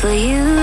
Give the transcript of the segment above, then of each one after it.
Push it,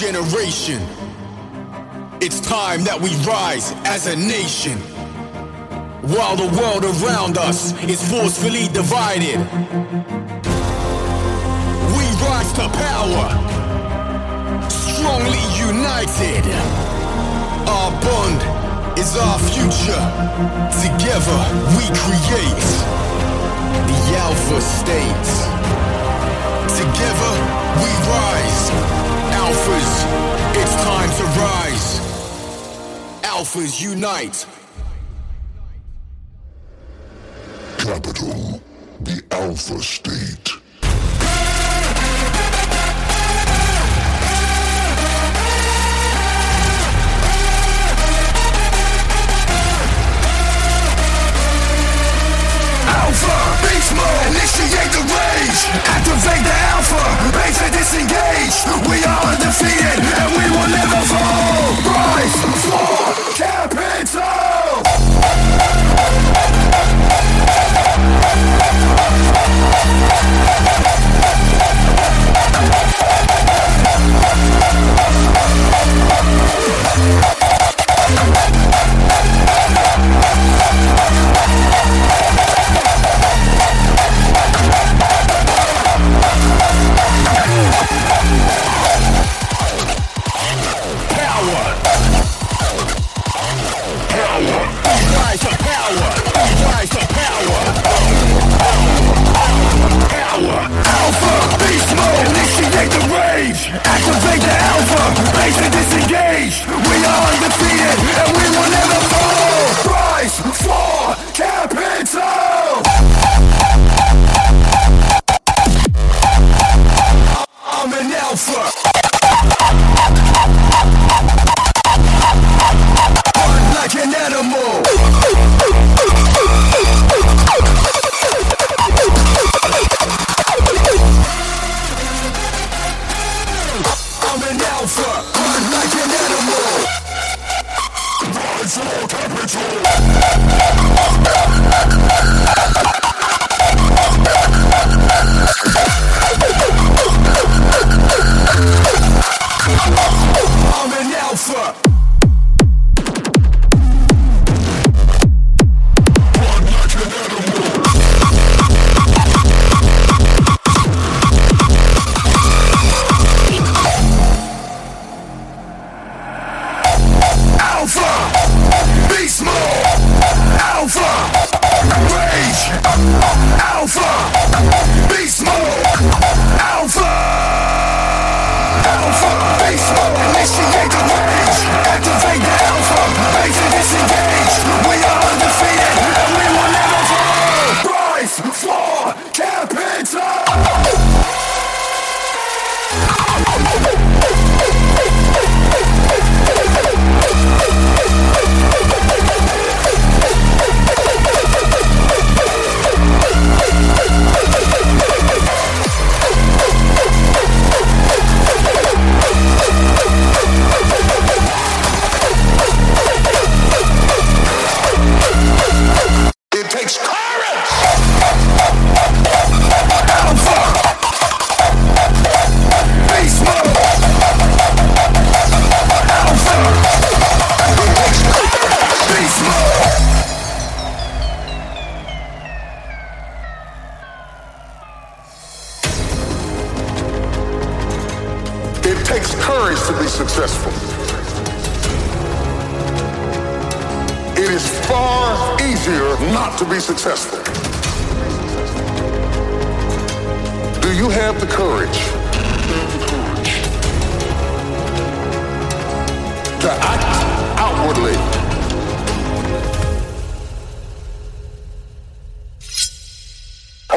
generation. It's time that we rise as a nation. While the world around us is forcefully divided, we rise to power, strongly united. Our bond is our future. Together we create the Alpha State. Alphas unite! Capital, the Alpha State. beast mode. Initiate the rage. Activate the alpha. Base to disengage. We are undefeated and we will never fall. Rise for capital. We'll. power. Power. Alpha. Beast mode. Initiate the rage. Activate the alpha. Base disengage. We are undefeated and we will never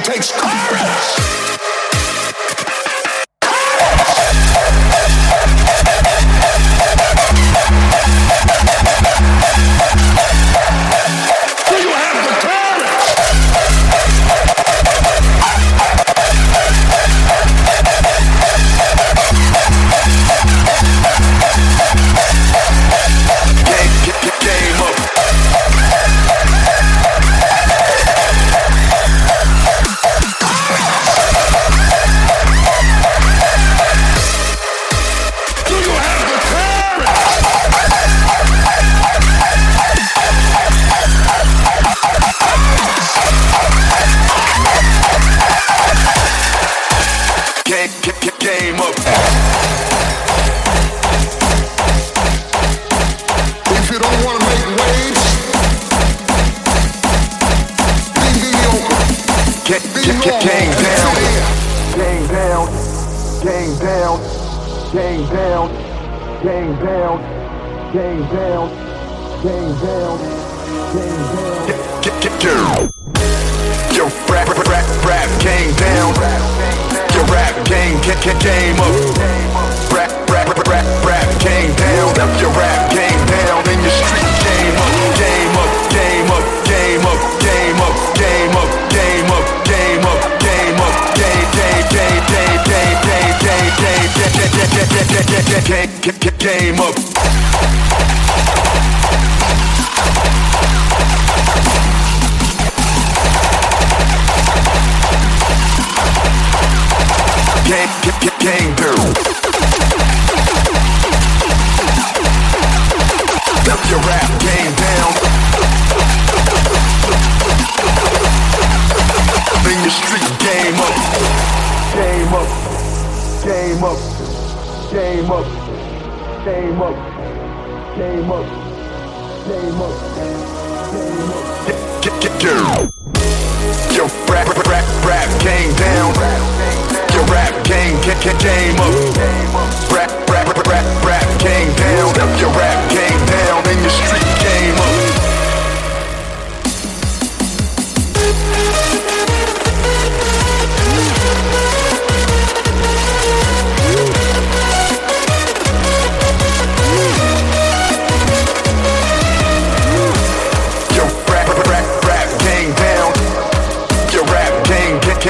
It takes courage. Your rap game down. In your street game up. Game up. Game up. Game up. Game up. Game up. Game up. Game up. Get, get, get, girl. Yo, rap, rap, rap, rap, gang down. Yo, rap, gang, get, get, game up. Rap, rap, rap, rap, game down, up your rap game down, and your street game up.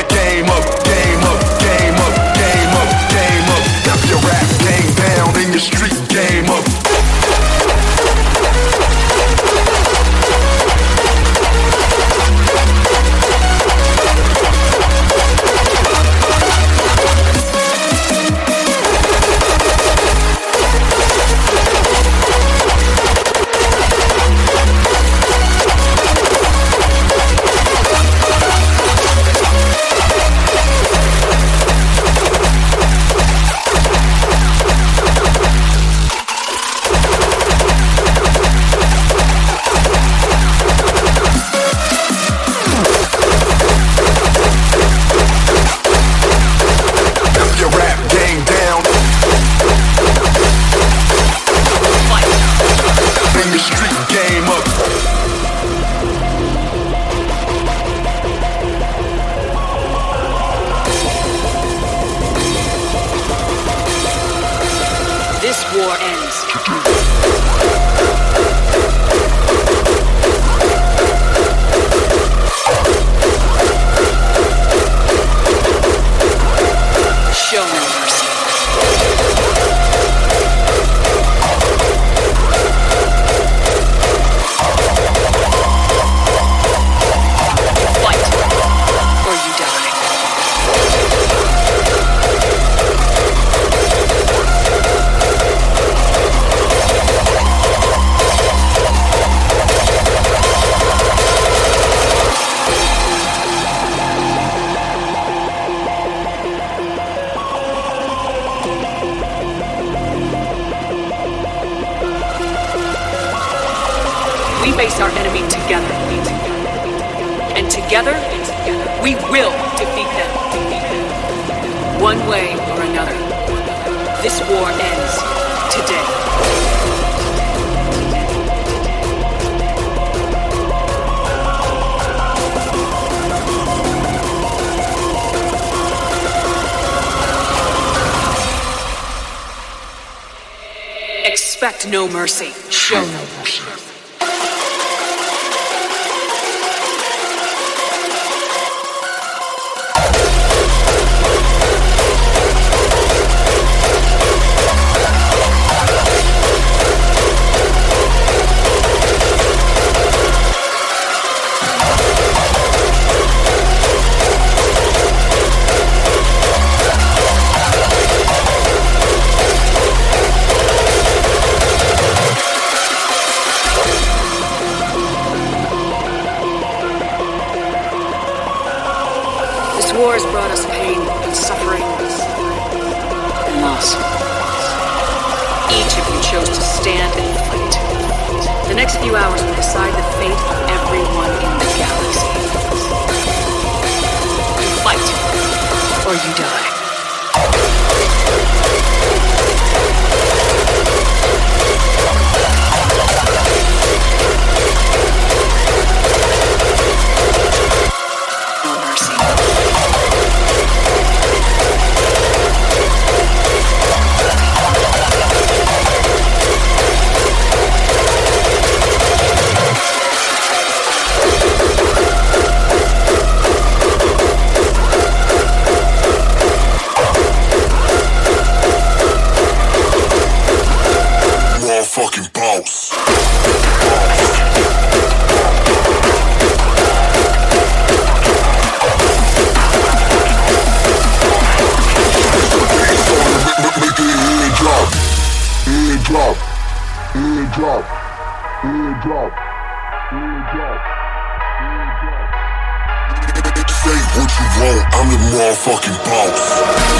Game up, game up, game up, game up, your rap down in your street. war ends. wars brought us pain and suffering and loss. Each of you chose to stand and fight. The next few hours will decide the fate of everyone in the galaxy. You fight, or you die. All fucking bounce.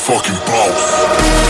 fucking boss.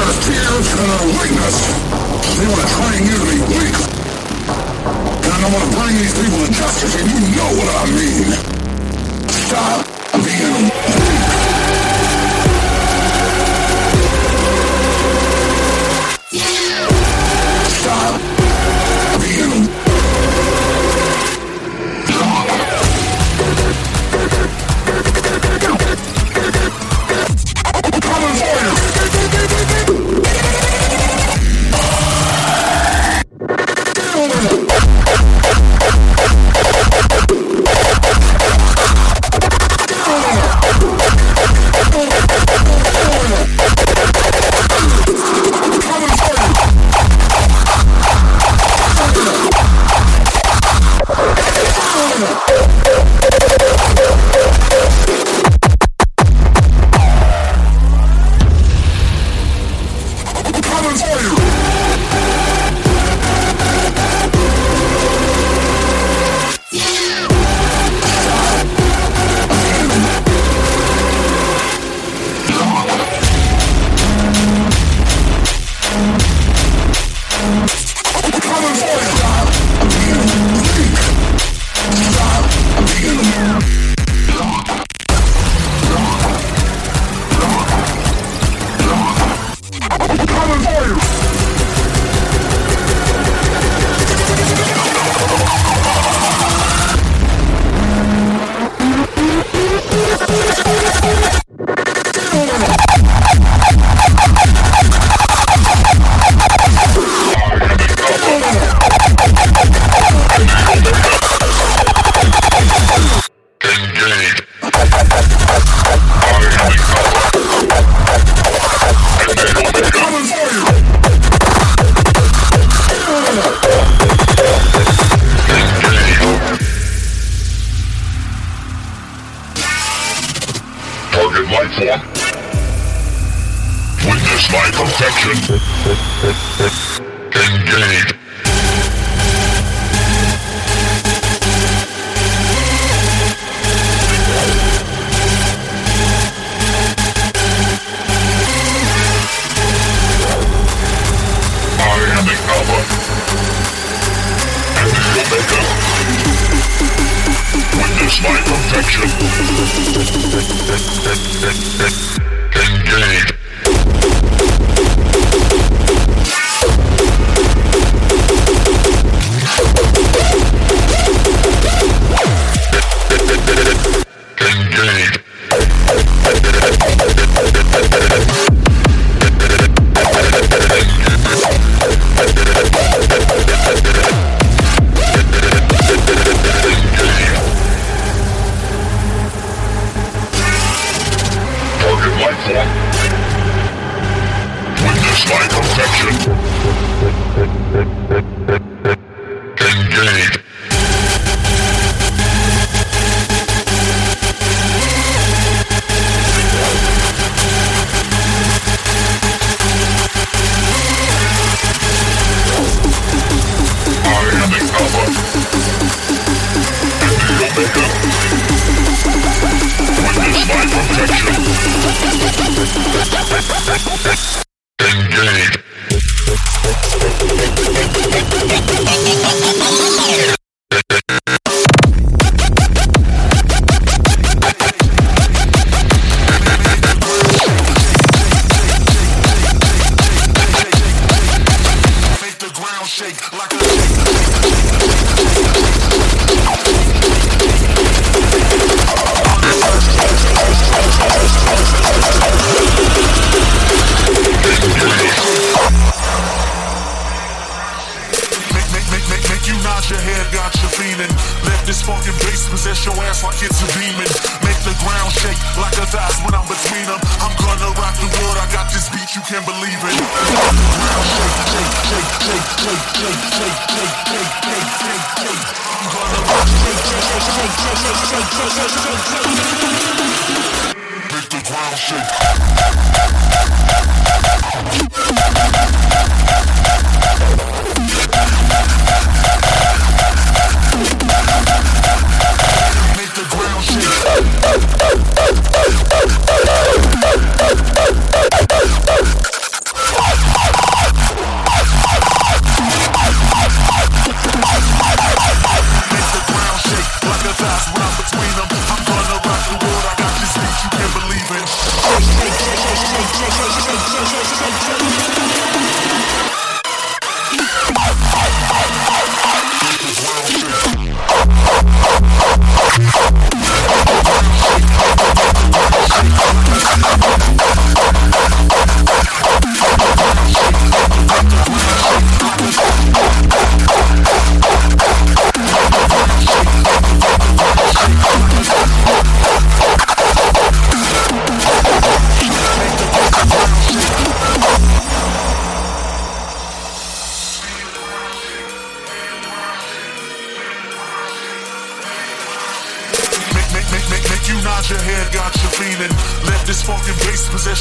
our tears and their weakness. They want to train you to be weak. And I want to bring these people to justice, and you know what I mean. Stop being weak.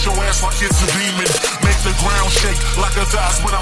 Your ass like it's a demon. Make the ground shake like a dice when I